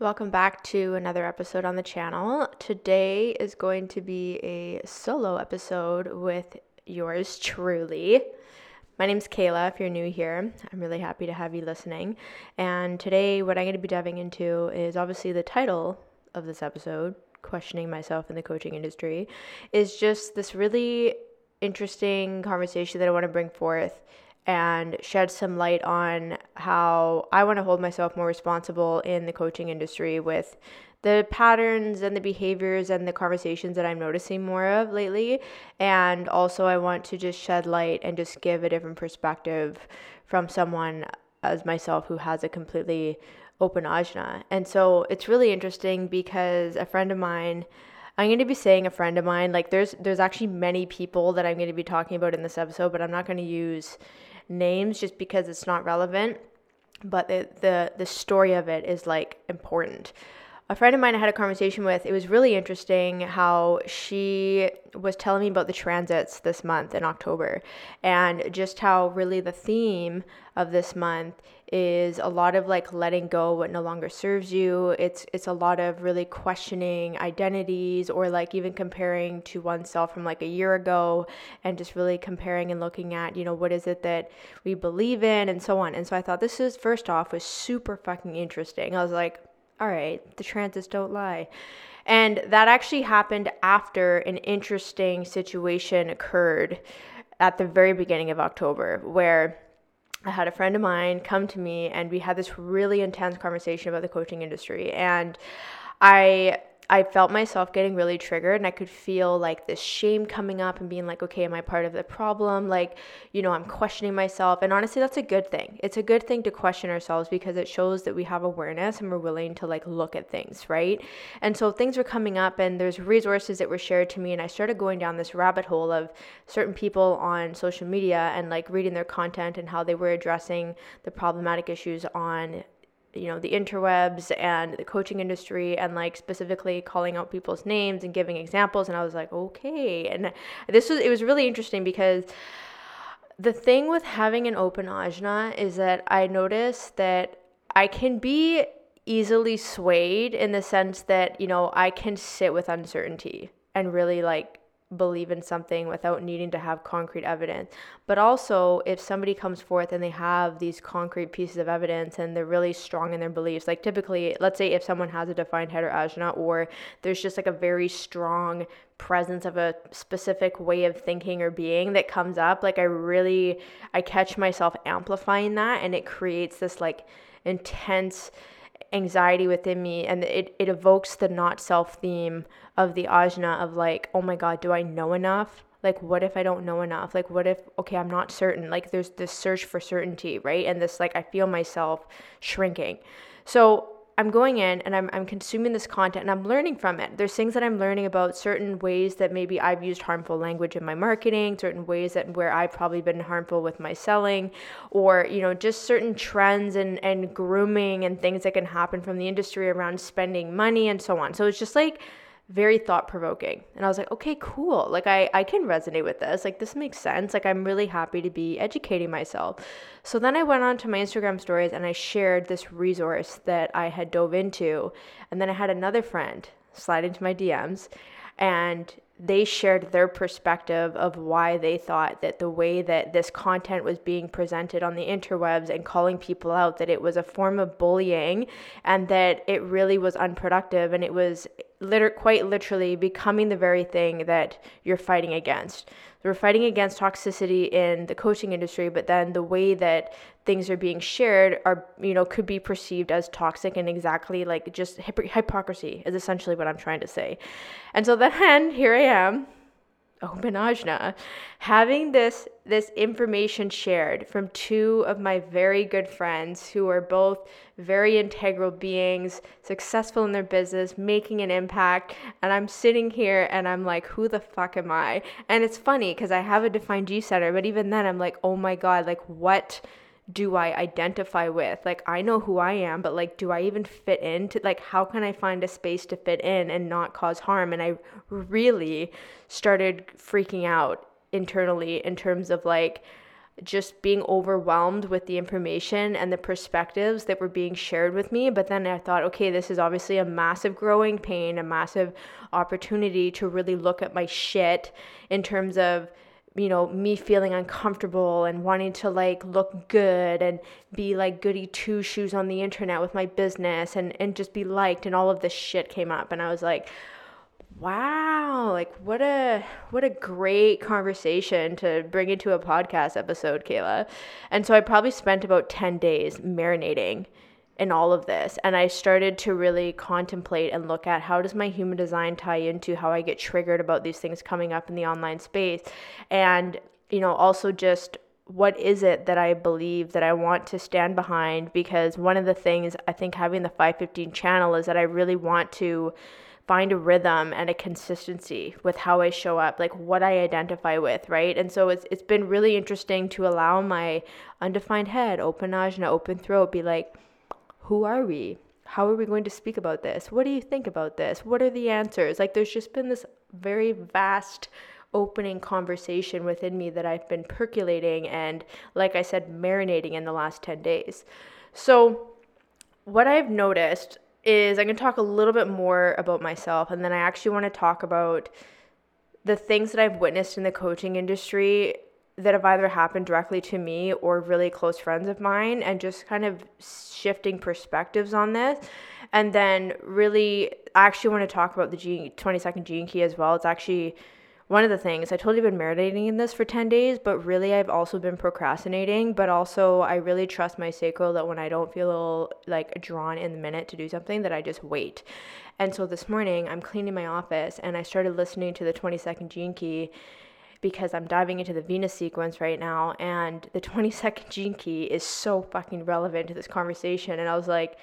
Welcome back to another episode on the channel. Today is going to be a solo episode with yours truly. My name's Kehla, if you're new here. I'm really happy to have you listening. And today, what I'm going to be diving into is obviously the title of this episode Questioning Myself in the Coaching Industry is just this really interesting conversation that I want to bring forth and shed some light on how I want to hold myself more responsible in the coaching industry with the patterns and the behaviors and the conversations that I'm noticing more of lately. And also, I want to just shed light and just give a different perspective from someone as myself who has a completely open ajna. And so, it's really interesting because a friend of mine. I'm going to be saying a friend of mine like there's there's actually many people that I'm going to be talking about in this episode but I'm not going to use names just because it's not relevant, but the the, the story of it is like important. A friend of mine I had a conversation with, it was really interesting how she was telling me about the transits this month in October and just how really the theme of this month is a lot of like letting go what no longer serves you. It's it's a lot of really questioning identities or like even comparing to oneself from like a year ago and just really comparing and looking at, you know, what is it that we believe in and so on. And so I thought this is first off was super fucking interesting. I was like, all right, the transits don't lie. And that actually happened after an interesting situation occurred at the very beginning of October where I had a friend of mine come to me and we had this really intense conversation about the coaching industry. And I I felt myself getting really triggered and I could feel like this shame coming up and being like, okay, am I part of the problem? Like, you know, I'm questioning myself. And honestly, that's a good thing. It's a good thing to question ourselves because it shows that we have awareness and we're willing to like look at things, right? And so things were coming up and there's resources that were shared to me. And I started going down this rabbit hole of certain people on social media and like reading their content and how they were addressing the problematic issues on you know the interwebs and the coaching industry and like specifically calling out people's names and giving examples and I was like okay. And this was it was really interesting because the thing with having an open ajna is that I noticed that I can be easily swayed in the sense that you know I can sit with uncertainty and really like believe in something without needing to have concrete evidence. But also, if somebody comes forth and they have these concrete pieces of evidence and they're really strong in their beliefs, like typically, let's say if someone has a defined head or ajna, or there's just like a very strong presence of a specific way of thinking or being that comes up, like I really, I catch myself amplifying that and it creates this like intense anxiety within me and it, it evokes the not self theme of the ajna of like oh my god do i know enough? Like what if i don't know enough? Like what if okay i'm not certain. Like there's this search for certainty right? And this like i feel myself shrinking. So I'm going in and I'm, I'm consuming this content and I'm learning from it. There's things that I'm learning about certain ways that maybe I've used harmful language in my marketing, certain ways that where I've probably been harmful with my selling, or you know, just certain trends and, and grooming and things that can happen from the industry around spending money and so on. So it's just like very thought provoking. And I was like, okay, cool. Like I, I can resonate with this. Like this makes sense. Like I'm really happy to be educating myself. So then I went on to my Instagram stories and I shared this resource that I had dove into. And then I had another friend slide into my DMs and they shared their perspective of why they thought that the way that this content was being presented on the interwebs and calling people out that it was a form of bullying and that it really was unproductive and it was liter- quite literally becoming the very thing that you're fighting against. We're fighting against toxicity in the coaching industry, but then the way that things are being shared are, you know, could be perceived as toxic and exactly like just hypocrisy is essentially what I'm trying to say. And so then here I am oh, open ajna having this this information shared from two of my very good friends who are both very integral beings successful in their business making an impact and i'm sitting here and i'm like who the fuck am i and it's funny because i have a defined g center but even then i'm like oh my god like what do I identify with? Like, I know who I am, but like, do I even fit into, like, how can I find a space to fit in and not cause harm? And I really started freaking out internally in terms of like, just being overwhelmed with the information and the perspectives that were being shared with me. But then I thought, okay, this is obviously a massive growing pain, a massive opportunity to really look at my shit in terms of you know, me feeling uncomfortable and wanting to like look good and be like goody two shoes on the internet with my business and, and just be liked and all of this shit came up and I was like, wow, like what a what a great conversation to bring into a podcast episode, Kehla. And so I probably spent about 10 days marinating in all of this and i started to really contemplate and look at how does my human design tie into how i get triggered about these things coming up in the online space and you know also just what is it that I believe that I want to stand behind? Because one of the things I think having the 515 channel is that I really want to find a rhythm and a consistency with how I show up, like what I identify with, right? And so it's it's been really interesting to allow my undefined head, open ajna, open throat, be like, who are we? How are we going to speak about this? What do you think about this? What are the answers? Like, there's just been this very vast opening conversation within me that I've been percolating and, like I said, marinating in the last 10 days. So, what I've noticed is I'm going to talk a little bit more about myself, and then I actually want to talk about the things that I've witnessed in the coaching industry that have either happened directly to me or really close friends of mine and just kind of shifting perspectives on this. And then really i actually want to talk about the 20 second gene key as well. It's actually one of the things i i've been marinating in this for 10 days but really i've also been procrastinating but also i really trust my sacral that when i don't feel like drawn in the minute to do something that i just wait. And so this morning i'm cleaning my office and i started listening to the 20 second gene key because I'm diving into the Venus sequence right now, and the 22nd gene key is so fucking relevant to this conversation. And I was like,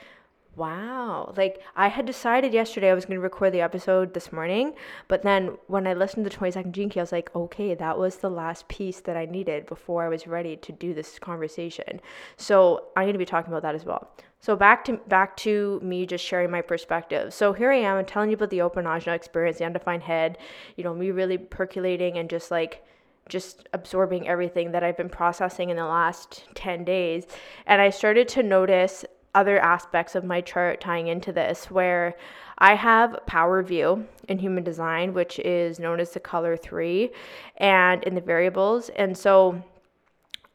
wow. Like, I had decided yesterday I was going to record the episode this morning, but then when I listened to the 22nd gene key, I was like, okay, that was the last piece that I needed before I was ready to do this conversation. So I'm going to be talking about that as well. So back to back to me just sharing my perspective. So here I am I'm telling you about the open ajna experience, the undefined head, you know, me really percolating and just like just absorbing everything that I've been processing in the last 10 days. And I started to notice other aspects of my chart tying into this where I have power view in human design, which is known as the color three, and in the variables. And so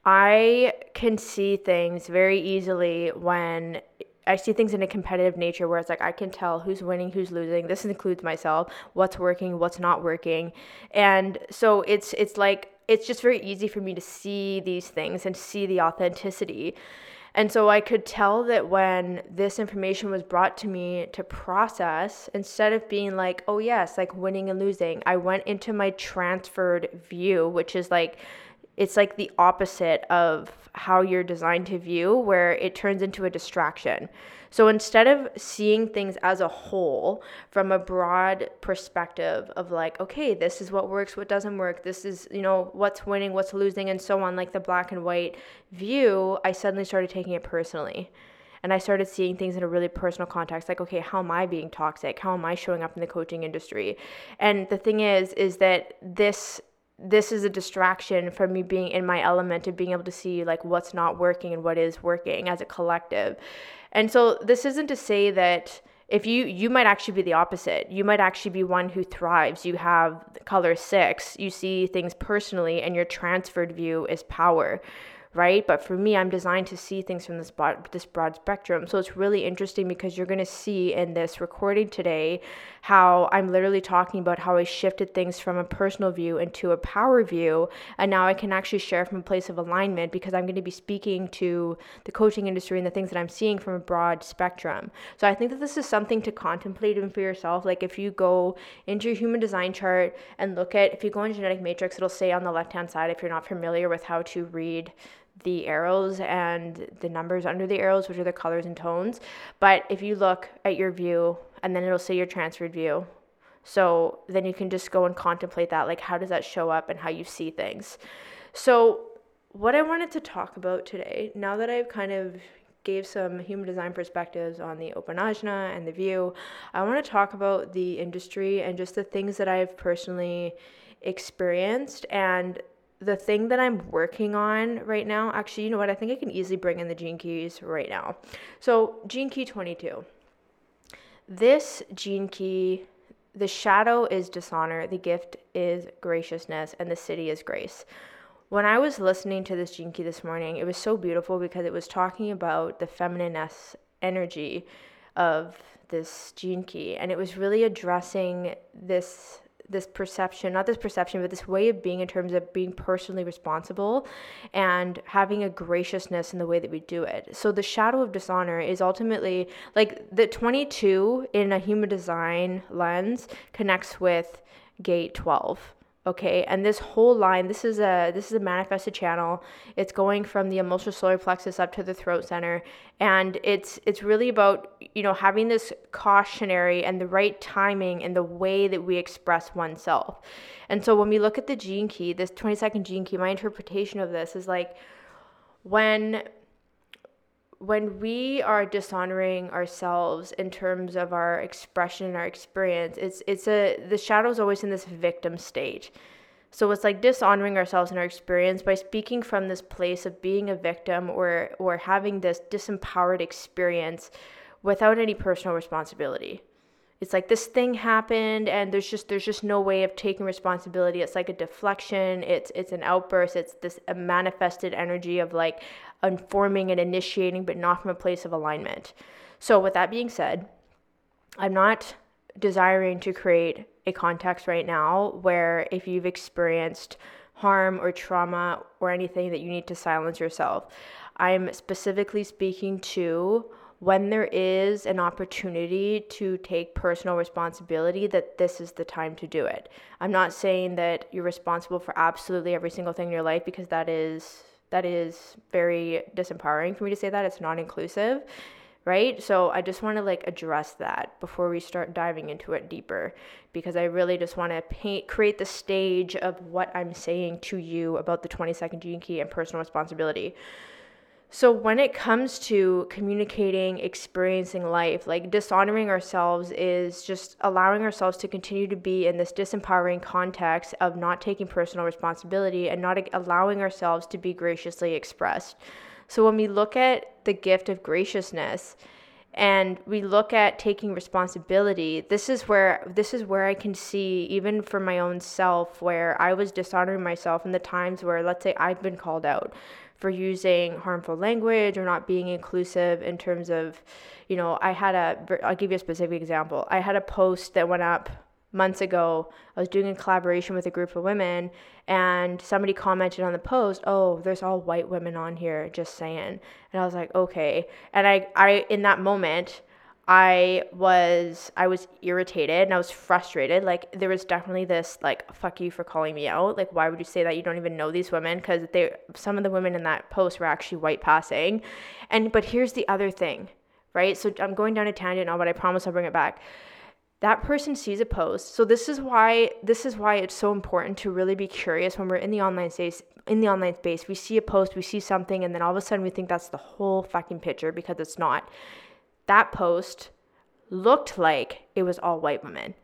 I can see things very easily when I see things in a competitive nature where it's like I can tell who's winning, who's losing. This includes myself, what's working, what's not working. And so it's it's like it's just very easy for me to see these things and see the authenticity. And so I could tell that when this information was brought to me to process, instead of being like, oh, yes, like winning and losing, I went into my transferred view, which is like it's like the opposite of how you're designed to view, where it turns into a distraction. So instead of seeing things as a whole from a broad perspective of like, okay, this is what works, what doesn't work, this is, you know, what's winning, what's losing, and so on, like the black and white view, I suddenly started taking it personally. And I started seeing things in a really personal context, like, okay, how am I being toxic? How am I showing up in the coaching industry? And the thing is, is that this this is a distraction from me being in my element and being able to see like what's not working and what is working as a collective. And so this isn't to say that if you you might actually be the opposite. You might actually be one who thrives. You have color 6. You see things personally and your transferred view is power right? But for me, I'm designed to see things from this broad, this broad spectrum. So it's really interesting because you're going to see in this recording today how I'm literally talking about how I shifted things from a personal view into a power view. And now I can actually share from a place of alignment because I'm going to be speaking to the coaching industry and the things that I'm seeing from a broad spectrum. So I think that this is something to contemplate even for yourself. Like if you go into your human design chart and look at, if you go in genetic matrix, it'll say on the left hand side, if you're not familiar with how to read the arrows and the numbers under the arrows, which are the colors and tones. But if you look at your view, and then it'll say your transferred view. So then you can just go and contemplate that like, how does that show up and how you see things. So, what I wanted to talk about today, now that I've kind of gave some human design perspectives on the open ajna and the view, I want to talk about the industry and just the things that I've personally experienced and the thing that I'm working on right now, actually, you know what? I think I can easily bring in the gene keys right now. So, gene key 22. This gene key, the shadow is dishonor, the gift is graciousness, and the siddhi is grace. When I was listening to this gene key this morning, it was so beautiful because it was talking about the feminine energy of this gene key, and it was really addressing this this perception, not this perception, but this way of being in terms of being personally responsible and having a graciousness in the way that we do it. So the shadow of dishonor is ultimately like the 22 in a human design lens connects with gate 12 okay and this whole line this is a this is a manifested channel. It's going from the emotional solar plexus up to the throat center. And it's it's really about you know having this cautionary and the right timing and the way that we express oneself. And so when we look at the gene key this 22nd gene key my interpretation of this is like when when we are dishonoring ourselves in terms of our expression and our experience, it's it's a the shadow's always in this victim state. So it's like dishonoring ourselves and our experience by speaking from this place of being a victim or or having this disempowered experience without any personal responsibility. It's like this thing happened and there's just there's just no way of taking responsibility. It's like a deflection, it's it's an outburst, it's this manifested energy of like informing and initiating, but not from a place of alignment. So, with that being said, I'm not desiring to create a context right now where if you've experienced harm or trauma or anything that you need to silence yourself. I'm specifically speaking to when there is an opportunity to take personal responsibility that this is the time to do it. I'm not saying that you're responsible for absolutely every single thing in your life because that is that is very disempowering for me to say that. It's not inclusive, right? So I just want to like address that before we start diving into it deeper because I really just want to paint create the stage of what I'm saying to you about the 22nd gene key and personal responsibility. So, when it comes to communicating, experiencing life, like dishonoring ourselves is just allowing ourselves to continue to be in this disempowering context of not taking personal responsibility and not allowing ourselves to be graciously expressed. So, when we look at the gift of graciousness, and we look at taking responsibility this is where this is where i can see even for my own self where i was dishonoring myself in the times where let's say i've been called out for using harmful language or not being inclusive in terms of, you know, I had a, I'll give you a specific example. I had a post that went up months ago. I was doing a collaboration with a group of women, and somebody commented on the post, "Oh, there's all white women on here." Just saying, and I was like, "Okay." And I, I in that moment, I was I was irritated and I was frustrated. Like there was definitely this like fuck you for calling me out. Like why would you say that? You don't even know these women because they some of the women in that post were actually white passing. And but here's the other thing, right? So I'm going down a tangent now, but I promise I'll bring it back. That person sees a post. So this is why this is why it's so important to really be curious when we're in the online space in the online space. We see a post, we see something and then all of a sudden we think that's the whole fucking picture because it's not that post looked like it was all white women.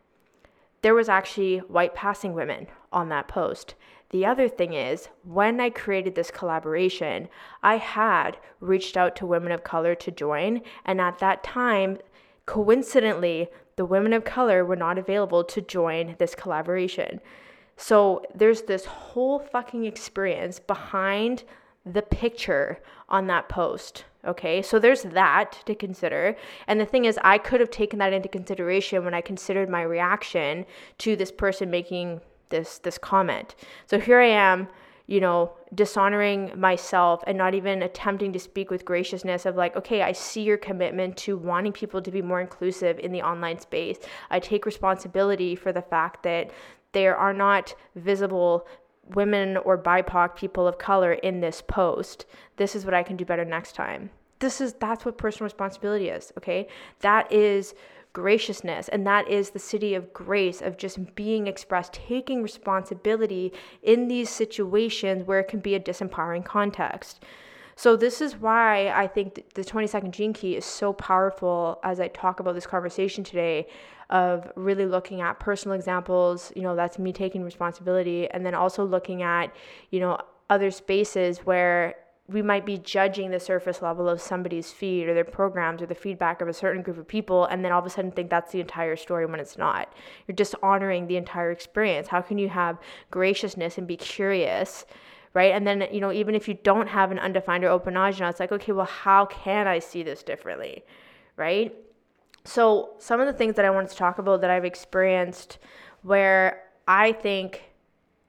There was actually white passing women on that post. The other thing is, when I created this collaboration, I had reached out to women of color to join, and at that time, coincidentally, the women of color were not available to join this collaboration. So there's this whole fucking experience behind the picture on that post. Okay, so there's that to consider. And the thing is, I could have taken that into consideration when I considered my reaction to this person making this this comment. So here I am, you know, dishonoring myself and not even attempting to speak with graciousness of like, okay, I see your commitment to wanting people to be more inclusive in the online space. I take responsibility for the fact that there are not visible women or BIPOC people of color in this post. This is what I can do better next time. This is that's what personal responsibility is, okay? That is graciousness and that is the siddhi of grace of just being expressed taking responsibility in these situations where it can be a disempowering context so this is why i think the 20 second gene key is so powerful as i talk about this conversation today of really looking at personal examples you know that's me taking responsibility and then also looking at you know other spaces where we might be judging the surface level of somebody's feed or their programs or the feedback of a certain group of people and then all of a sudden think that's the entire story when it's not. You're just honoring the entire experience. How can you have graciousness and be curious right? And then you know even if you don't have an undefined or open ajna it's like okay well how can i see this differently right so some of the things that i wanted to talk about that i've experienced where i think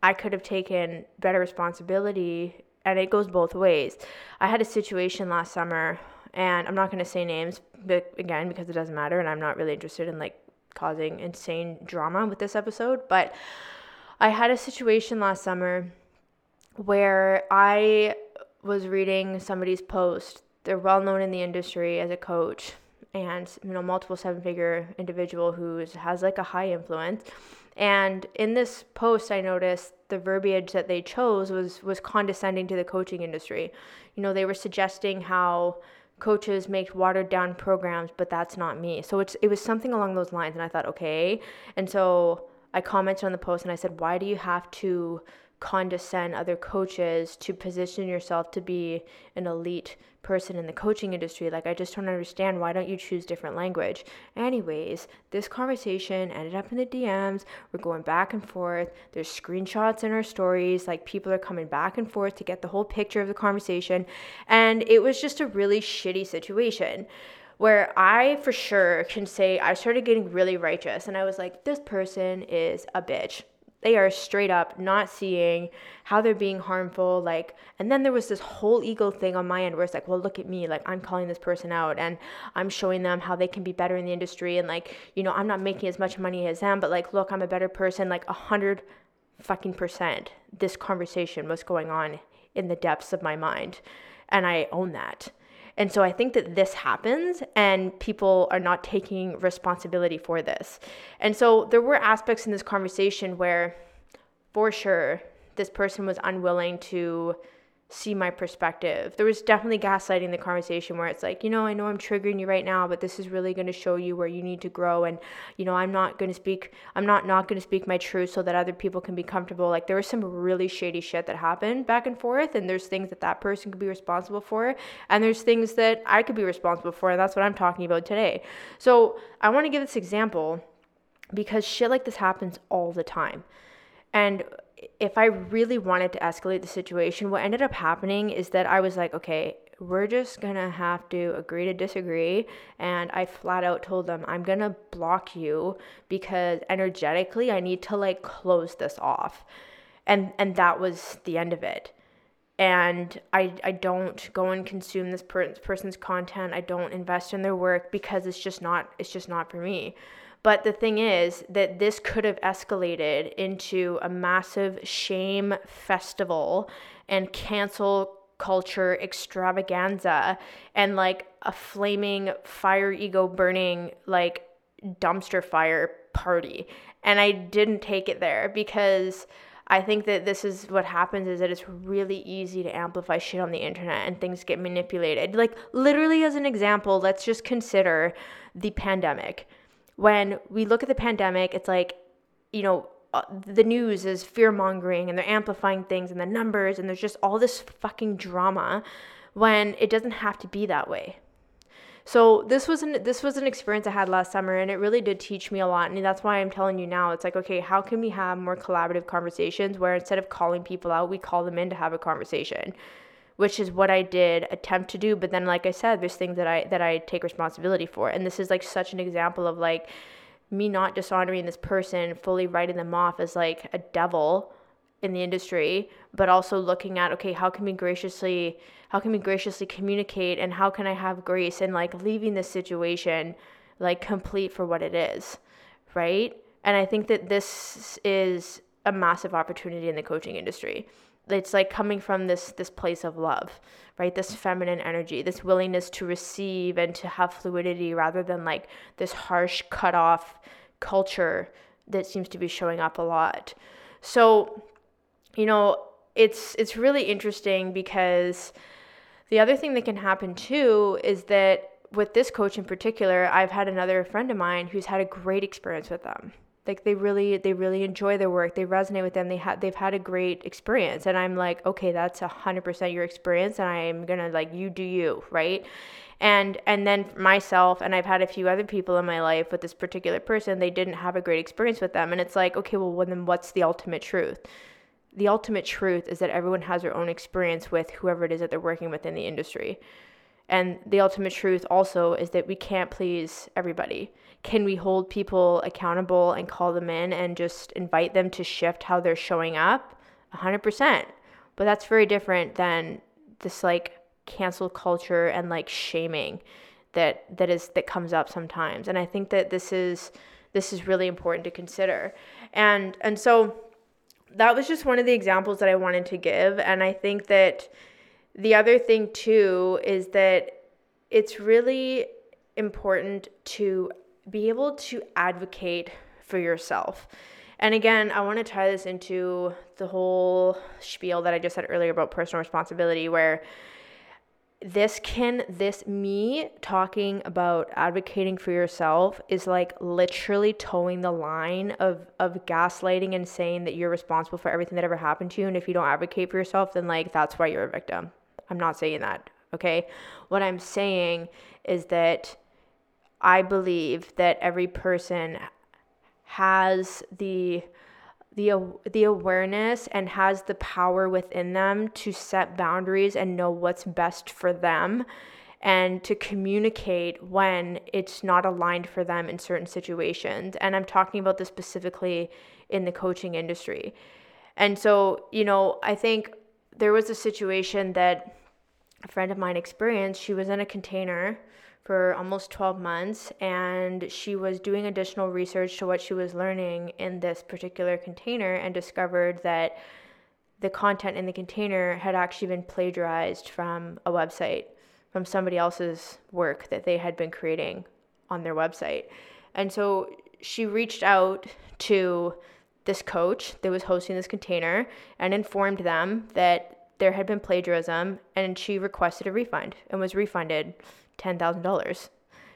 i could have taken better responsibility and it goes both ways. I had a situation last summer, and I'm not going to say names, but again, because it doesn't matter, and I'm not really interested in like causing insane drama with this episode. But I had a situation last summer where I was reading somebody's post. They're well known in the industry as a coach and you know multiple seven figure individual who has like a high influence and in this post, I noticed the verbiage that they chose was was condescending to the coaching industry. You know, they were suggesting how coaches make watered down programs, but that's not me. So it's it was something along those lines, and I thought, okay. And so I commented on the post and I said, why do you have to condescend other coaches to position yourself to be an elite person in the coaching industry. Like, I just don't understand. Why don't you choose different language? Anyways, this conversation ended up in the DMs. We're going back and forth. There's screenshots in our stories. Like, people are coming back and forth to get the whole picture of the conversation. And it was just a really shitty situation where I for sure can say I started getting really righteous and I was like, this person is a bitch they are straight up not seeing how they're being harmful like and then there was this whole ego thing on my end where it's like well look at me like i'm calling this person out and i'm showing them how they can be better in the industry and like you know i'm not making as much money as them but like look i'm a better person like a hundred fucking percent this conversation was going on in the depths of my mind and i own that and so I think that this happens and people are not taking responsibility for this. And so there were aspects in this conversation where, for sure, this person was unwilling to see my perspective. There was definitely gaslighting the conversation where it's like, you know, I know I'm triggering you right now, but this is really going to show you where you need to grow and you know, I'm not going to speak I'm not not going to speak my truth so that other people can be comfortable. Like there was some really shady shit that happened back and forth and there's things that that person could be responsible for and there's things that I could be responsible for and that's what I'm talking about today. So, I want to give this example because shit like this happens all the time. And if I really wanted to escalate the situation, what ended up happening is that I was like, okay, we're just gonna have to agree to disagree. And I flat out told them, I'm gonna block you because energetically I need to like close this off. And and that was the end of it. And I, I don't go and consume this per- person's content. I don't invest in their work because it's just not it's just not for me. But the thing is that this could have escalated into a massive shame festival and cancel culture extravaganza and like a flaming fire ego burning like dumpster fire party. And I didn't take it there because I think that this is what happens is that it's really easy to amplify shit on the internet and things get manipulated. Like literally as an example, let's just consider the pandemic when we look at the pandemic, it's like, you know, uh, the news is fear mongering and they're amplifying things and the numbers and there's just all this fucking drama when it doesn't have to be that way. So this was an this was an experience I had last summer and it really did teach me a lot and that's why I'm telling you now it's like okay how can we have more collaborative conversations where instead of calling people out we call them in to have a conversation which is what I did attempt to do. But then, like I said, there's things that I that I take responsibility for, and this is like such an example of like me not dishonoring this person, fully writing them off as like a devil in the industry, but also looking at okay, how can we graciously how can we graciously communicate and how can I have grace and like leaving this situation like complete for what it is, right? And I think that this is a massive opportunity in the coaching industry. It's like coming from this this place of love, right? This feminine energy, this willingness to receive and to have fluidity rather than like this harsh cut off culture that seems to be showing up a lot. So, you know, it's it's really interesting because the other thing that can happen too is that with this coach in particular, I've had another friend of mine who's had a great experience with them. Like they really they really enjoy their work. They resonate with them. They had they've had a great experience. And I'm like, okay, that's hundred percent your experience and I'm gonna like you do you, right? and and then myself and i've had a few other people in my life with this particular person they didn't have a great experience with them and it's like okay well then what's the ultimate truth the ultimate truth is that everyone has their own experience with whoever it is that they're working with in the industry and the ultimate truth also is that we can't please everybody. Can we hold people accountable and call them in and just invite them to shift how they're showing up? 100%. But that's very different than this like cancel culture and like shaming that that is that comes up sometimes. And I think that this is this is really important to consider. And and so that was just one of the examples that I wanted to give and I think that the other thing, too, is that it's really important to be able to advocate for yourself. And again, I want to tie this into the whole spiel that I just said earlier about personal responsibility, where this can, this me talking about advocating for yourself is like literally towing the line of, of gaslighting and saying that you're responsible for everything that ever happened to you. And if you don't advocate for yourself, then like that's why you're a victim. I'm not saying that, okay? What I'm saying is that I believe that every person has the the the awareness and has the power within them to set boundaries and know what's best for them and to communicate when it's not aligned for them in certain situations. And I'm talking about this specifically in the coaching industry. And so, you know, I think there was a situation that a friend of mine experienced. She was in a container for almost 12 months and she was doing additional research to what she was learning in this particular container and discovered that the content in the container had actually been plagiarized from a website from somebody else's work that they had been creating on their website. And so she reached out to this coach that was hosting this container and informed them that there had been plagiarism and she requested a refund and was refunded $10,000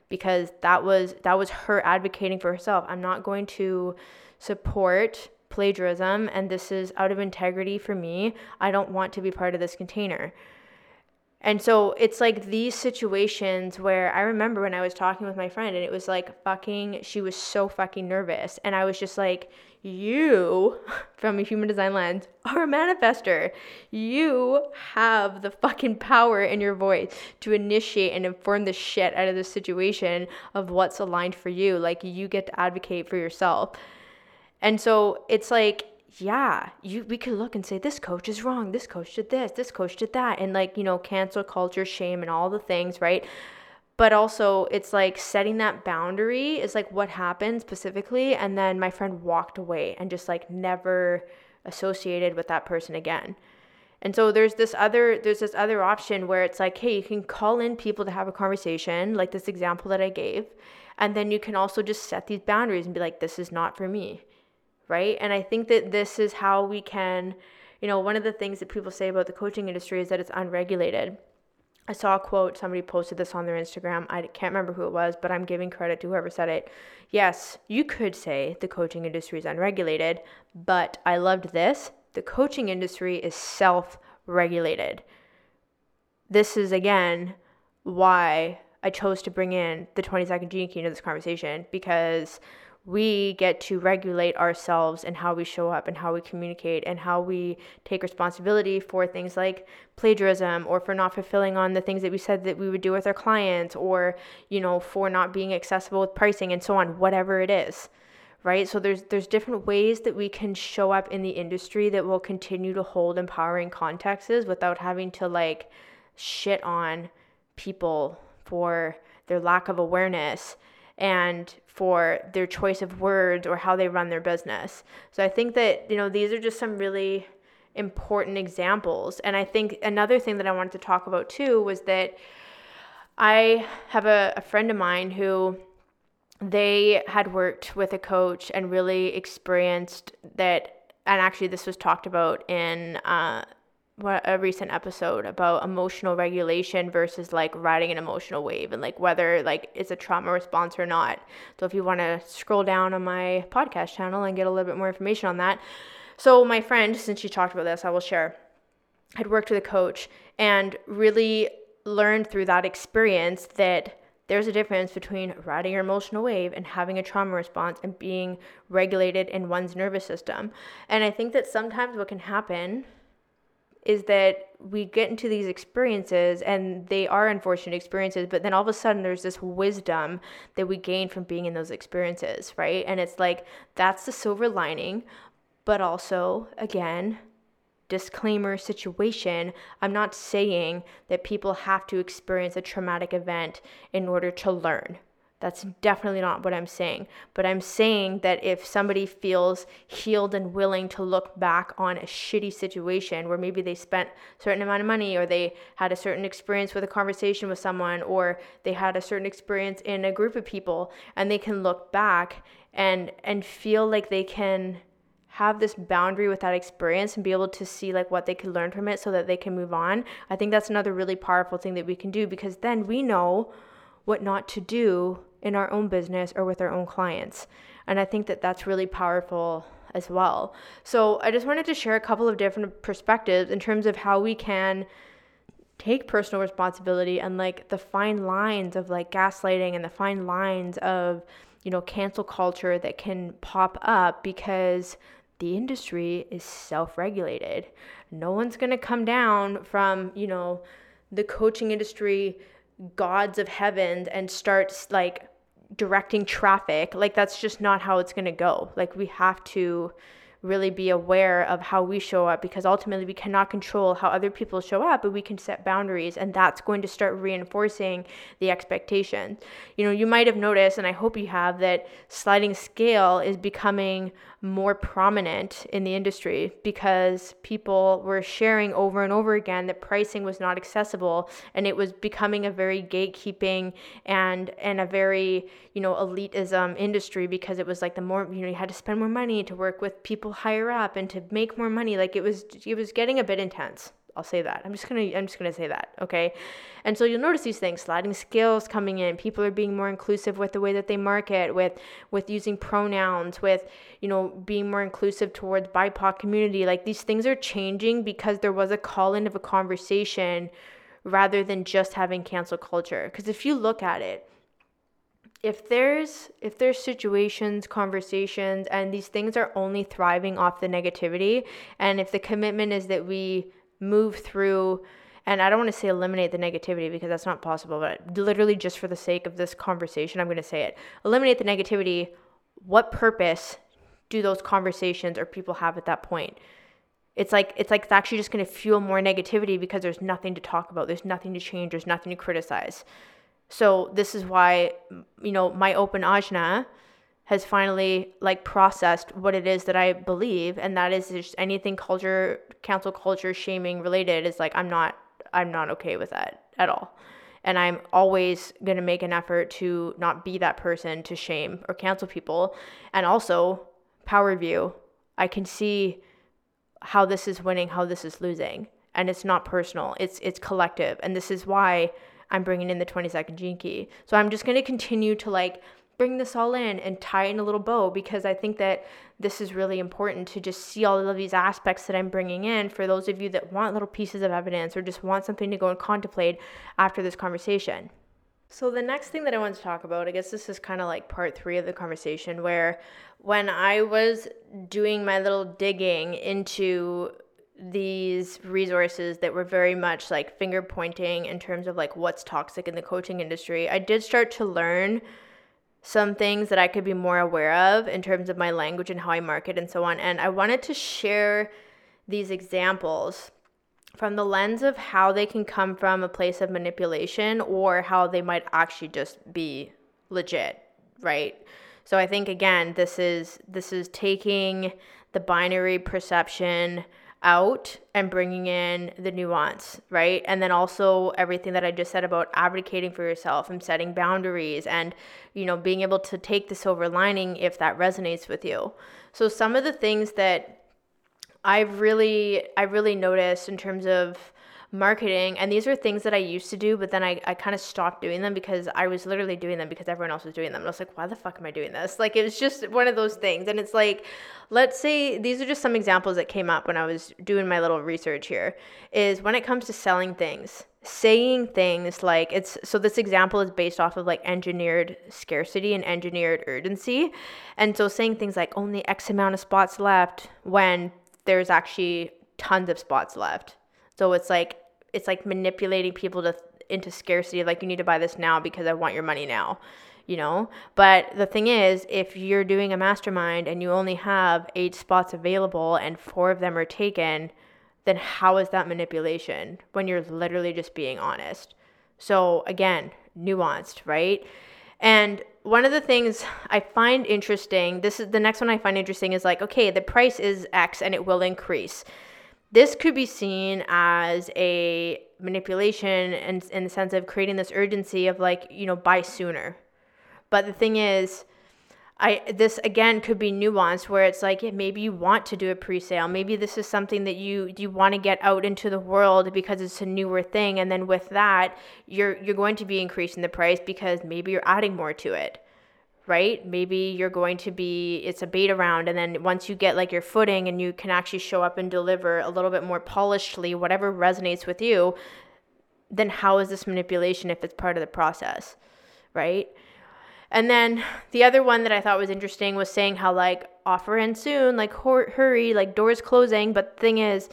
because that was that was her advocating for herself. I'm not going to support plagiarism and this is out of integrity for me. I don't want to be part of this container. And so it's like these situations where I remember when I was talking with my friend and it was like fucking, she was so fucking nervous. And I was just like, you, from a human design lens, are a manifester. You have the fucking power in your voice to initiate and inform the shit out of the situation of what's aligned for you. Like you get to advocate for yourself. And so it's like, yeah, you we could look and say this coach is wrong, this coach did this, this coach did that, and like, you know, cancel culture, shame and all the things, right? But also it's like setting that boundary is like what happened specifically and then my friend walked away and just like never associated with that person again. And so there's this other there's this other option where it's like, hey, you can call in people to have a conversation, like this example that I gave, and then you can also just set these boundaries and be like, this is not for me right? And I think that this is how we can, you know, one of the things that people say about the coaching industry is that it's unregulated. I saw a quote, somebody posted this on their Instagram. I can't remember who it was, but I'm giving credit to whoever said it. Yes, you could say the coaching industry is unregulated, but I loved this. The coaching industry is self regulated. This is again why I chose to bring in the 20 second gene key into this conversation because we get to regulate ourselves and how we show up and how we communicate and how we take responsibility for things like plagiarism or for not fulfilling on the things that we said that we would do with our clients or you know for not being accessible with pricing and so on whatever it is right? So there's there's different ways that we can show up in the industry that will continue to hold empowering contexts without having to like shit on people for their lack of awareness and for their choice of words or how they run their business. So I think that, you know, these are just some really important examples. And I think another thing that I wanted to talk about too was that I have a, a friend of mine who they had worked with a coach and really experienced that and actually this was talked about in uh, a recent episode about emotional regulation versus like riding an emotional wave and like whether like it's a trauma response or not. So if you want to scroll down on my podcast channel and get a little bit more information on that. So my friend, since she talked about this, I will share, had worked with a coach and really learned through that experience that there's a difference between riding your emotional wave and having a trauma response and being regulated in one's nervous system. And I think that sometimes what can happen is that we get into these experiences and they are unfortunate experiences, but then all of a sudden there's this wisdom that we gain from being in those experiences, right? And it's like that's the silver lining, but also, again, disclaimer situation, I'm not saying that people have to experience a traumatic event in order to learn, that's definitely not what I'm saying. But I'm saying that if somebody feels healed and willing to look back on a shitty situation where maybe they spent a certain amount of money or they had a certain experience with a conversation with someone or they had a certain experience in a group of people and they can look back and and feel like they can have this boundary with that experience and be able to see like what they can learn from it so that they can move on. I think that's another really powerful thing that we can do because then we know what not to do in our own business or with our own clients. And I think that that's really powerful as well. So I just wanted to share a couple of different perspectives in terms of how we can take personal responsibility and like the fine lines of like gaslighting and the fine lines of you know cancel culture that can pop up because the industry is self-regulated. No one's going to come down from, you know, the coaching industry gods of heaven and start like directing traffic. Like that's just not how it's going to go. Like we have to really be aware of how we show up because ultimately we cannot control how other people show up, but we can set boundaries and that's going to start reinforcing the expectations. You know, you might have noticed, and I hope you have, that sliding scale is becoming more prominent in the industry because people were sharing over and over again that pricing was not accessible and it was becoming a very gatekeeping and and a very you know elitism industry because it was like the more you know you had to spend more money to work with people higher up and to make more money. Like it was it was getting a bit intense I'll say that. I'm just gonna I'm just gonna say that, okay? And so you'll notice these things, sliding scales coming in. People are being more inclusive with the way that they market, with with using pronouns, with you know being more inclusive towards BIPOC community. Like these things are changing because there was a call in of a conversation rather than just having cancel culture. Because if you look at it, if there's if there's situations conversations and these things are only thriving off the negativity and if the commitment is that we move through and I don't want to say eliminate the negativity because that's not possible, but literally just for the sake of this conversation, I'm going to say it. Eliminate the negativity. What purpose do those conversations or people have at that point? It's like it's like it's actually just going to fuel more negativity because there's nothing to talk about, there's nothing to change, there's nothing to criticize. So this is why you know my open ajna has finally like processed what it is that I believe, and that is just anything culture, cancel culture, shaming related is like I'm not, I'm not okay with that at all, and I'm always gonna make an effort to not be that person to shame or cancel people, and also power view. I can see how this is winning, how this is losing, and it's not personal. It's it's collective, and this is why I'm bringing in the 20 second gene key. So I'm just gonna continue to like bring this all in and tie in a little bow because I think that this is really important to just see all of these aspects that I'm bringing in for those of you that want little pieces of evidence or just want something to go and contemplate after this conversation. So, the next thing that I want to talk about, I guess this is kind of like part three of the conversation, where when I was doing my little digging into these resources that were very much like finger pointing in terms of like what's toxic in the coaching industry, I did start to learn some things that I could be more aware of in terms of my language and how I market and so on. And I wanted to share these examples from the lens of how they can come from a place of manipulation or how they might actually just be legit, right? So I think again, this is this is taking the binary perception out and bringing in the nuance, right? And then also everything that I just said about advocating for yourself and setting boundaries and, you know, being able to take the silver lining if that resonates with you. So some of the things that I've really I really noticed in terms of marketing and these are things that I used to do but then I, I kind of stopped doing them because I was literally doing them because everyone else was doing them and I was like why the fuck am I doing this like it was just one of those things and it's like let's say these are just some examples that came up when I was doing my little research here is when it comes to selling things saying things like it's so this example is based off of like engineered scarcity and engineered urgency and so saying things like only x amount of spots left when there's actually tons of spots left. So it's like it's like manipulating people to into scarcity like you need to buy this now because I want your money now, you know? But the thing is, if you're doing a mastermind and you only have 8 spots available and 4 of them are taken, then how is that manipulation when you're literally just being honest? So again, nuanced, right? And one of the things I find interesting, this is the next one I find interesting is like, okay, the price is X and it will increase. This could be seen as a manipulation and in the sense of creating this urgency of like, you know, buy sooner. But the thing is, I this again could be nuanced where it's like yeah, maybe you want to do a pre-sale. Maybe this is something that you you want to get out into the world because it's a newer thing. And then with that you're you're going to be increasing the price because maybe you're adding more to it right maybe you're going to be it's a beta round and then once you get like your footing and you can actually show up and deliver a little bit more polishedly whatever resonates with you then how is this manipulation if it's part of the process right and then the other one that I thought was interesting was saying how like offer in soon, like hurry, like doors closing. But the thing is,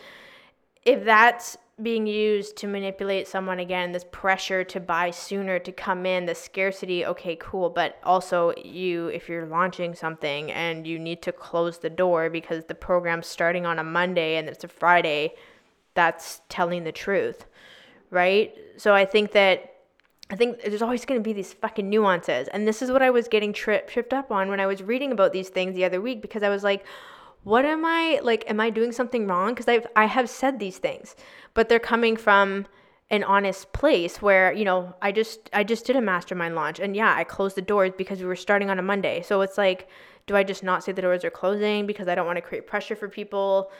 if that's being used to manipulate someone again, this pressure to buy sooner, to come in, the scarcity, okay, cool. But also, you, if you're launching something and you need to close the door because the program's starting on a Monday and it's a Friday, that's telling the truth, right? So I think that I think there's always going to be these fucking nuances. And this is what I was getting tri- tripped up on when I was reading about these things the other week because I was like, what am I like am I doing something wrong because I've I have said these things, but they're coming from an honest place where, you know, I just I just did a mastermind launch and yeah, I closed the doors because we were starting on a Monday. So it's like do I just not say the doors are closing because I don't want to create pressure for people?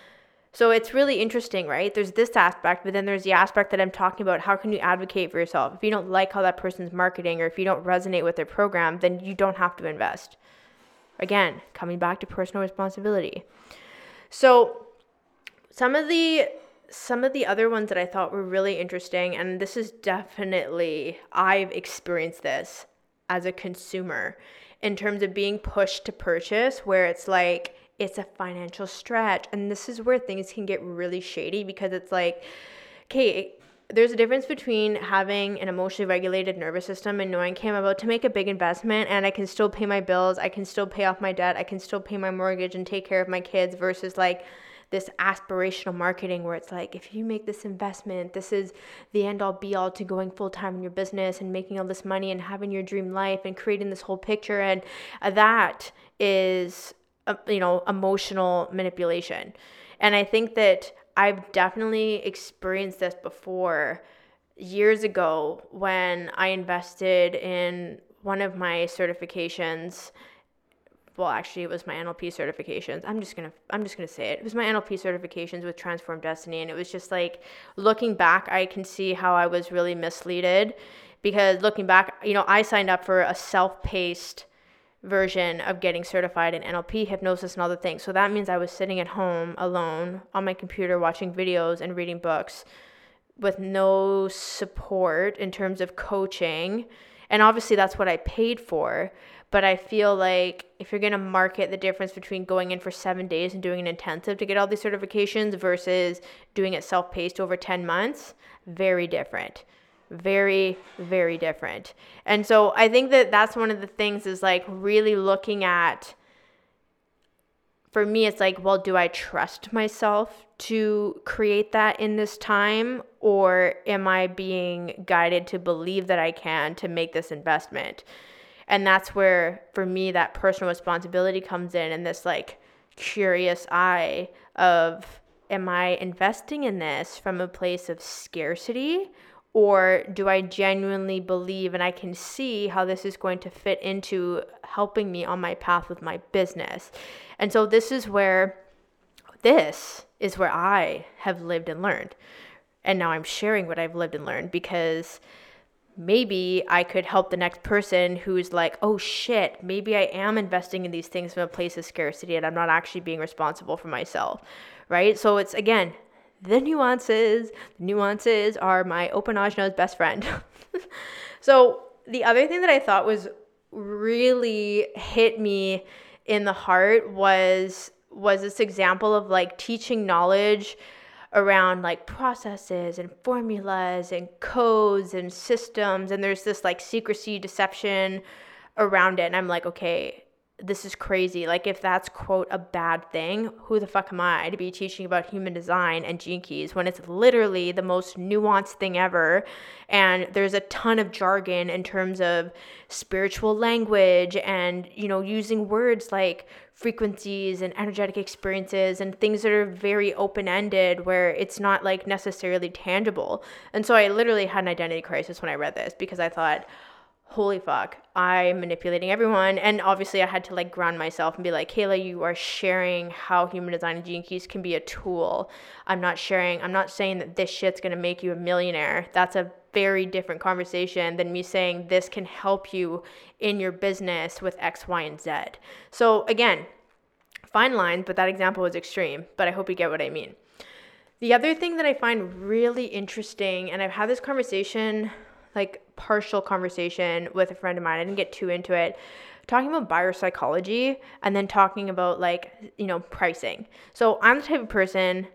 So it's really interesting, right? There's this aspect, but then there's the aspect that I'm talking about. How can you advocate for yourself? If you don't like how that person's marketing or if you don't resonate with their program, then you don't have to invest. Again, coming back to personal responsibility. So some of the some of the other ones that I thought were really interesting and this is definitely I've experienced this as a consumer in terms of being pushed to purchase where it's like it's a financial stretch. And this is where things can get really shady because it's like, okay, there's a difference between having an emotionally regulated nervous system and knowing okay, I'm about to make a big investment and I can still pay my bills, I can still pay off my debt, I can still pay my mortgage and take care of my kids versus like this aspirational marketing where it's like if you make this investment this is the end all be all to going full time in your business and making all this money and having your dream life and creating this whole picture and uh, that is uh, you know, emotional manipulation. And I think that I've definitely experienced this before years ago when I invested in one of my certifications well actually it was my NLP certifications. I'm just going to I'm just going to say it. It was my NLP certifications with Transform Destiny and it was just like looking back I can see how I was really misleaded because looking back, you know, I signed up for a self-paced version of getting certified in NLP, hypnosis, and all the things. So that means I was sitting at home alone on my computer watching videos and reading books with no support in terms of coaching And obviously, that's what I paid for. But I feel like if you're going to market the difference between going in for seven days and doing an intensive to get all these certifications versus doing it self paced over 10 months, very different. Very, very different. And so I think that that's one of the things is like really looking at for me, it's like, well, do I trust myself to create that in this time? Or am I being guided to believe that I can to make this investment? And that's where, for me, that personal responsibility comes in and this like curious eye of, am I investing in this from a place of scarcity? Or do I genuinely believe and I can see how this is going to fit into helping me on my path with my business? And so this is where this is where I have lived and learned. And now I'm sharing what I've lived and learned because maybe I could help the next person who's like, oh shit, maybe I am investing in these things from a place of scarcity and I'm not actually being responsible for myself, right? So it's again, the nuances. The nuances are my open ajna's best friend. so the other thing that I thought was really hit me in the heart was was this example of like teaching knowledge around like processes and formulas and codes and systems and there's this like secrecy deception around it and I'm like okay this is crazy. Like, if that's, quote, a bad thing, who the fuck am I to be teaching about human design and gene keys when it's literally the most nuanced thing ever? And there's a ton of jargon in terms of spiritual language and, you know, using words like frequencies and energetic experiences and things that are very open ended where it's not like necessarily tangible. And so I literally had an identity crisis when I read this because I thought, holy fuck, I'm manipulating everyone. And obviously, I had to like ground myself and be like, Kehla, you are sharing how human design and gene keys can be a tool. I'm not sharing, I'm not saying that this shit's gonna make you a millionaire. That's a very different conversation than me saying this can help you in your business with X, Y, and Z. So, again, fine line, but that example was extreme, but I hope you get what I mean. The other thing that I find really interesting, and I've had this conversation like partial conversation with a friend of mine. I didn't get too into it. Talking about buyer psychology and then talking about like, you know, pricing. So I'm the type of person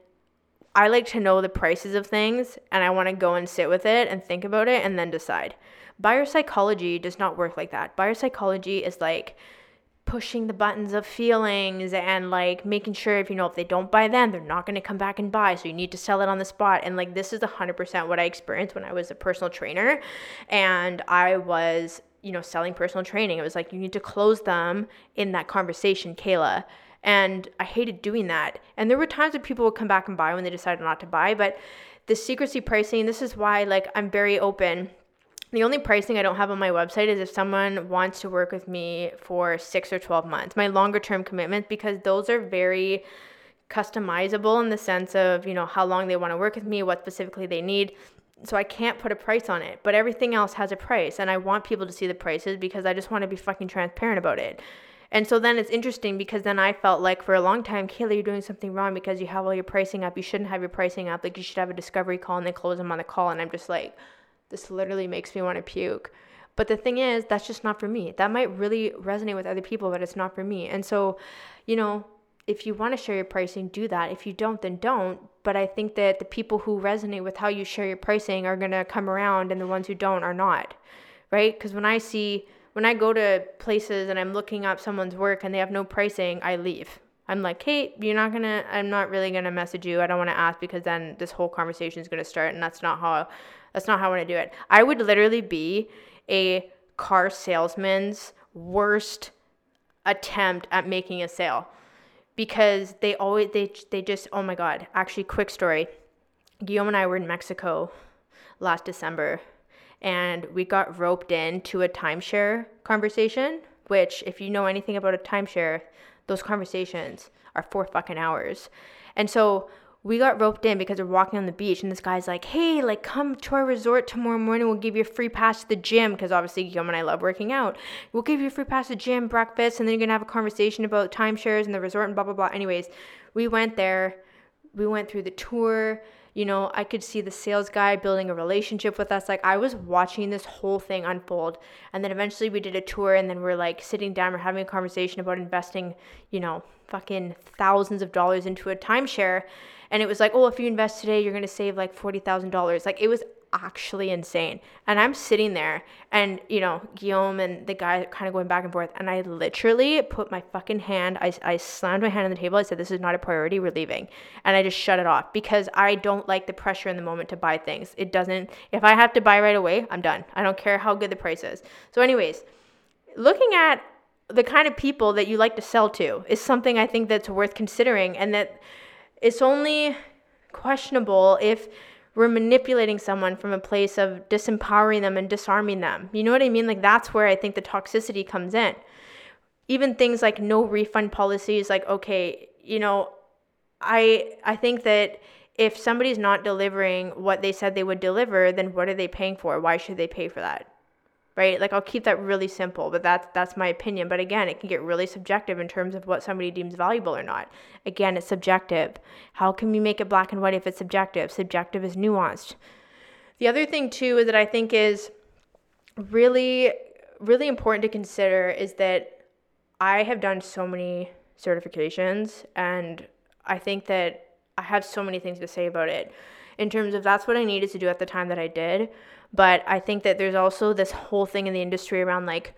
I like to know the prices of things and I want to go and sit with it and think about it and then decide. Buyer psychology does not work like that. Buyer psychology is like pushing the buttons of feelings and like making sure if you know if they don't buy them they're not going to come back and buy. So you need to sell it on the spot. And like this is 100% what i experienced when i was a personal trainer. And i was you know selling personal training. It was like you need to close them in that conversation kehla. And i hated doing that. And there were times that people would come back and buy when they decided not to buy. But the secrecy pricing this is why like i'm very open the only pricing I don't have on my website is if someone wants to work with me for six or 12 months. My longer term commitments, because those are very customizable in the sense of, you know, how long they want to work with me, what specifically they need. So I can't put a price on it, but everything else has a price. And I want people to see the prices because I just want to be fucking transparent about it. And so then it's interesting because then I felt like for a long time, Kehla, you're doing something wrong because you have all your pricing up. You shouldn't have your pricing up. Like you should have a discovery call and then close them on the call. And I'm just like, this literally makes me want to puke. But the thing is, that's just not for me. That might really resonate with other people, but it's not for me. And so, you know, if you want to share your pricing, do that. If you don't, then don't. But I think that the people who resonate with how you share your pricing are going to come around, and the ones who don't are not, right? Because when I see, when I go to places and I'm looking up someone's work and they have no pricing, I leave. I'm like, hey, you're not gonna, I'm not really gonna message you. I don't wanna ask because then this whole conversation is gonna start, and that's not how that's not how I want to do it. I would literally be a car salesman's worst attempt at making a sale because they always they they just oh my god. Actually, quick story. Guillaume and I were in Mexico last December and we got roped into a timeshare conversation, which if you know anything about a timeshare, those conversations are four fucking hours. And so we got roped in because we're walking on the beach and this guy's like, hey, like come to our resort tomorrow morning. We'll give you a free pass to the gym because obviously Guillaume and I love working out. We'll give you a free pass to the gym, breakfast, and then you're gonna have a conversation about timeshares and the resort and blah blah blah. Anyways, we went there. We went through the tour. You know, I could see the sales guy building a relationship with us. Like I was watching this whole thing unfold. And then eventually we did a tour and then we're like sitting down, we're having a conversation about investing, you know, fucking thousands of dollars into a timeshare. And it was like, oh, if you invest today, you're to save like $40,000. Like it was actually insane. And I'm sitting there and, you know, Guillaume and the guy kind of going back and forth. And I literally put my fucking hand, I, I slammed my hand on the table. I said, this is not a priority. We're leaving. And I just shut it off because I don't like the pressure in the moment to buy things. It doesn't, if I have to buy right away, I'm done. I don't care how good the price is. So, anyways, looking at the kind of people that you like to sell to is something I think that's worth considering and that it's only questionable if we're manipulating someone from a place of disempowering them and disarming them. You know what I mean? Like that's where I think the toxicity comes in. Even things like no refund policies like okay, you know, I I think that if somebody's not delivering what they said they would deliver, then what are they paying for? Why should they pay for that? Right? Like I'll keep that really simple, but that's that's my opinion. But again, it can get really subjective in terms of what somebody deems valuable or not. Again, it's subjective. How can we make it black and white if it's subjective? Subjective is nuanced. The other thing too is that I think is really really important to consider is that I have done so many certifications and I think that I have so many things to say about it in terms of that's what I needed to do at the time that I did. But I think that there's also this whole thing in the industry around like,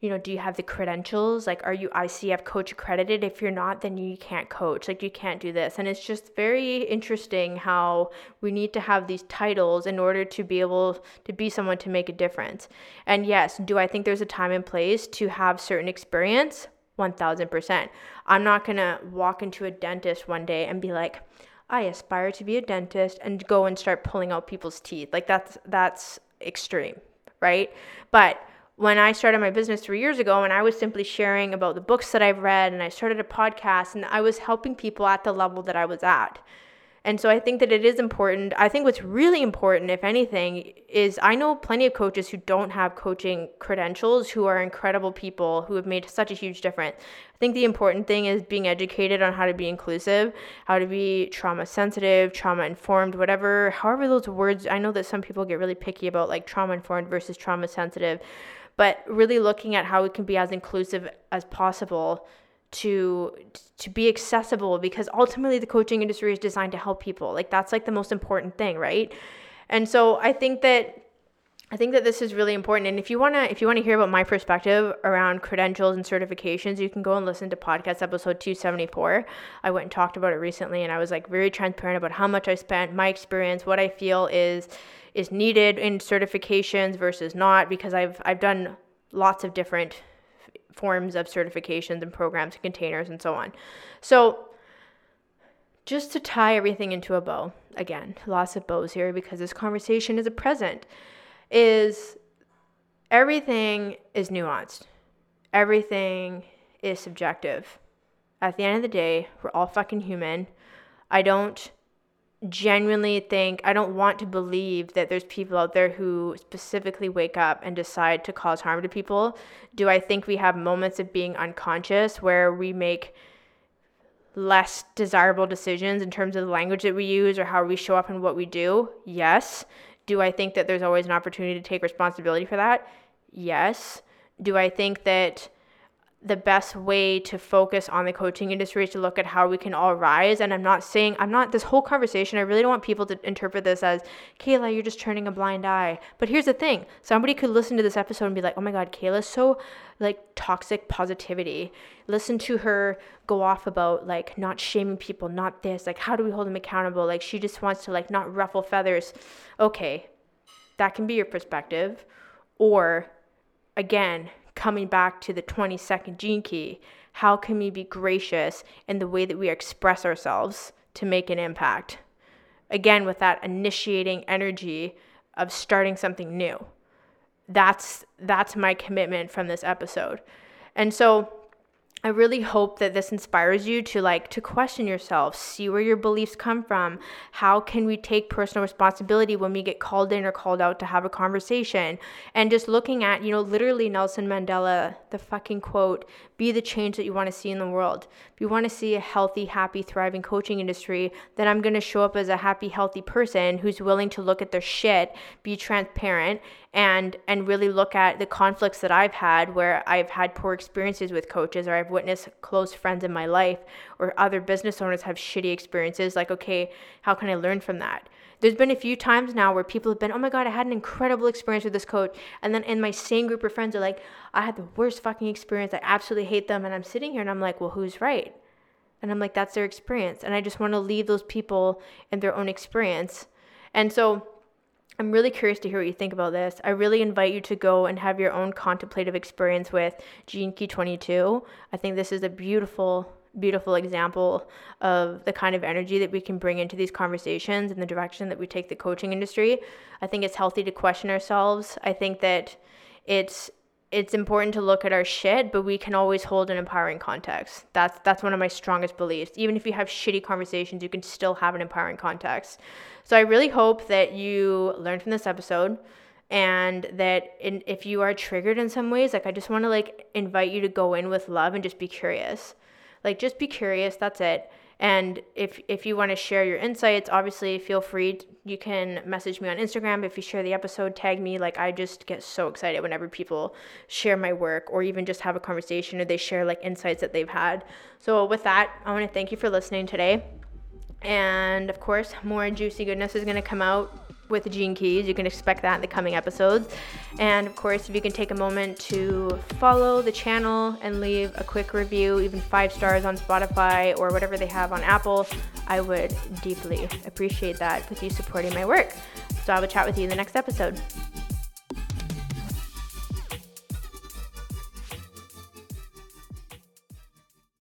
you know, do you have the credentials? Like, are you ICF coach accredited? If you're not, then you can't coach. Like, you can't do this. And it's just very interesting how we need to have these titles in order to be able to be someone to make a difference. And yes, do I think there's a time and place to have certain experience? 1000%. I'm not going to walk into a dentist one day and be like, I aspire to be a dentist and go and start pulling out people's teeth. Like that's that's extreme, right? But when I started my business 3 years ago and I was simply sharing about the books that I've read and I started a podcast and I was helping people at the level that I was at. And so I think that it is important. I think what's really important, if anything, is I know plenty of coaches who don't have coaching credentials who are incredible people who have made such a huge difference. I think the important thing is being educated on how to be inclusive, how to be trauma sensitive, trauma informed, whatever, however those words, I know that some people get really picky about like trauma informed versus trauma sensitive, but really looking at how it can be as inclusive as possible to to be accessible because ultimately the coaching industry is designed to help people. Like that's like the most important thing right? And so i think that I think that this is really important. And if you want to if you want to hear about my perspective around credentials and certifications you can go and listen to podcast episode 274 I went and talked about it recently and I was like very transparent about how much I spent my experience what I feel is is needed in certifications versus not because I've I've done lots of different forms of certifications and programs and containers and so on. So, just to tie everything into a bow, again, lots of bows here because this conversation is a present, is everything is nuanced. Everything is subjective. At the end of the day, we're all fucking human. I don't genuinely think I don't want to believe that there's people out there who specifically wake up and decide to cause harm to people. Do I think we have moments of being unconscious where we make less desirable decisions in terms of the language that we use or how we show up and what we do? Yes. Do I think that there's always an opportunity to take responsibility for that? Yes. Do I think that the best way to focus on the coaching industry is to look at how we can all rise. And I'm not saying, I'm not, this whole conversation, I really don't want people to interpret this as, Kehla, you're just turning a blind eye. But here's the thing somebody could listen to this episode and be like, oh my God, Kehla's so like toxic positivity. Listen to her go off about like not shaming people, not this, like how do we hold them accountable? Like she just wants to like not ruffle feathers. Okay, that can be your perspective. Or again, coming back to the 20 second gene key, how can we be gracious in the way that we express ourselves to make an impact? Again, with that initiating energy of starting something new. That's that's my commitment from this episode. And so I really hope that this inspires you to like to question yourself, see where your beliefs come from. How can we take personal responsibility when we get called in or called out to have a conversation? And just looking at, you know, literally Nelson Mandela, the fucking quote, be the change that you want to see in the world. If you want to see a healthy, happy, thriving coaching industry, then I'm going to show up as a happy, healthy person who's willing to look at their shit, be transparent, and and really look at the conflicts that I've had where I've had poor experiences with coaches or I've witnessed close friends in my life or other business owners have shitty experiences like okay how can I learn from that there's been a few times now where people have been oh my god I had an incredible experience with this coach. And then in my same group of friends are like I had the worst fucking experience. I absolutely hate them. And I'm sitting here and I'm like well who's right? And I'm like that's their experience. And I just want to leave those people in their own experience. And so I'm really curious to hear what you think about this. I really invite you to go and have your own contemplative experience with Gene Key 22. I think this is a beautiful, beautiful example of the kind of energy that we can bring into these conversations and the direction that we take the coaching industry. I think it's healthy to question ourselves. I think that it's it's important to look at our shit, but we can always hold an empowering context. That's that's one of my strongest beliefs. Even if you have shitty conversations, you can still have an empowering context. So I really hope that you learned from this episode and that in, if you are triggered in some ways, like I just want to like invite you to go in with love and just be curious. Like just be curious, that's it. And if if you want to share your insights, obviously feel free. you can message me on Instagram if you share the episode, tag me. Like I just get so excited whenever people share my work or even just have a conversation or they share like insights that they've had. So with that, I want to thank you for listening today. And of course, more juicy goodness is going to come out with the Gene Keys. You can expect that in the coming episodes. And of course, if you can take a moment to follow the channel and leave a quick review, even five stars on Spotify or whatever they have on Apple, I would deeply appreciate that with you supporting my work. So I will chat with you in the next episode.